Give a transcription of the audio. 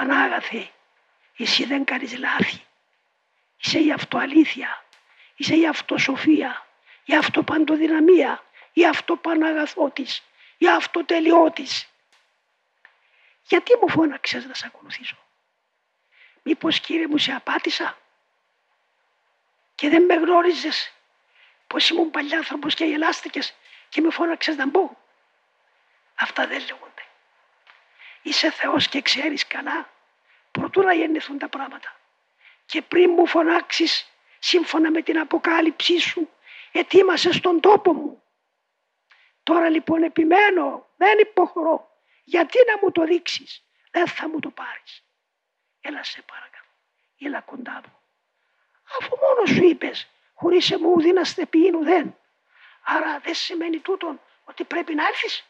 Πανάγαθε, εσύ δεν κάνεις λάθη. Είσαι η αυτοαλήθεια, είσαι η αυτοσοφία, η αυτοπαντοδυναμία, η αυτοπαναγαθό της, η αυτοτελειό της. Γιατί μου φώναξες να σε ακολουθήσω; Μήπως κύριε μου σε απάτησα; Και δεν με γνώριζες; Πως ήμουν παλιάνθρωπος και γελάστηκες και με φώναξες να μπω; Αυτά δεν λέγονται. Είσαι Θεός και ξέρεις καλά προτού να γεννηθούν τα πράγματα. Και πριν μου φωνάξεις σύμφωνα με την αποκάλυψή σου ετοίμασες τον τόπο μου. Τώρα λοιπόν επιμένω, δεν υποχωρώ. Γιατί να μου το δείξεις, δεν θα μου το πάρεις. Έλα σε παρακαλώ, έλα κοντά μου. Αφού μόνος σου είπες, χωρίς εμού να στεπίνου δεν. Άρα δεν σημαίνει τούτον ότι πρέπει να έρθεις.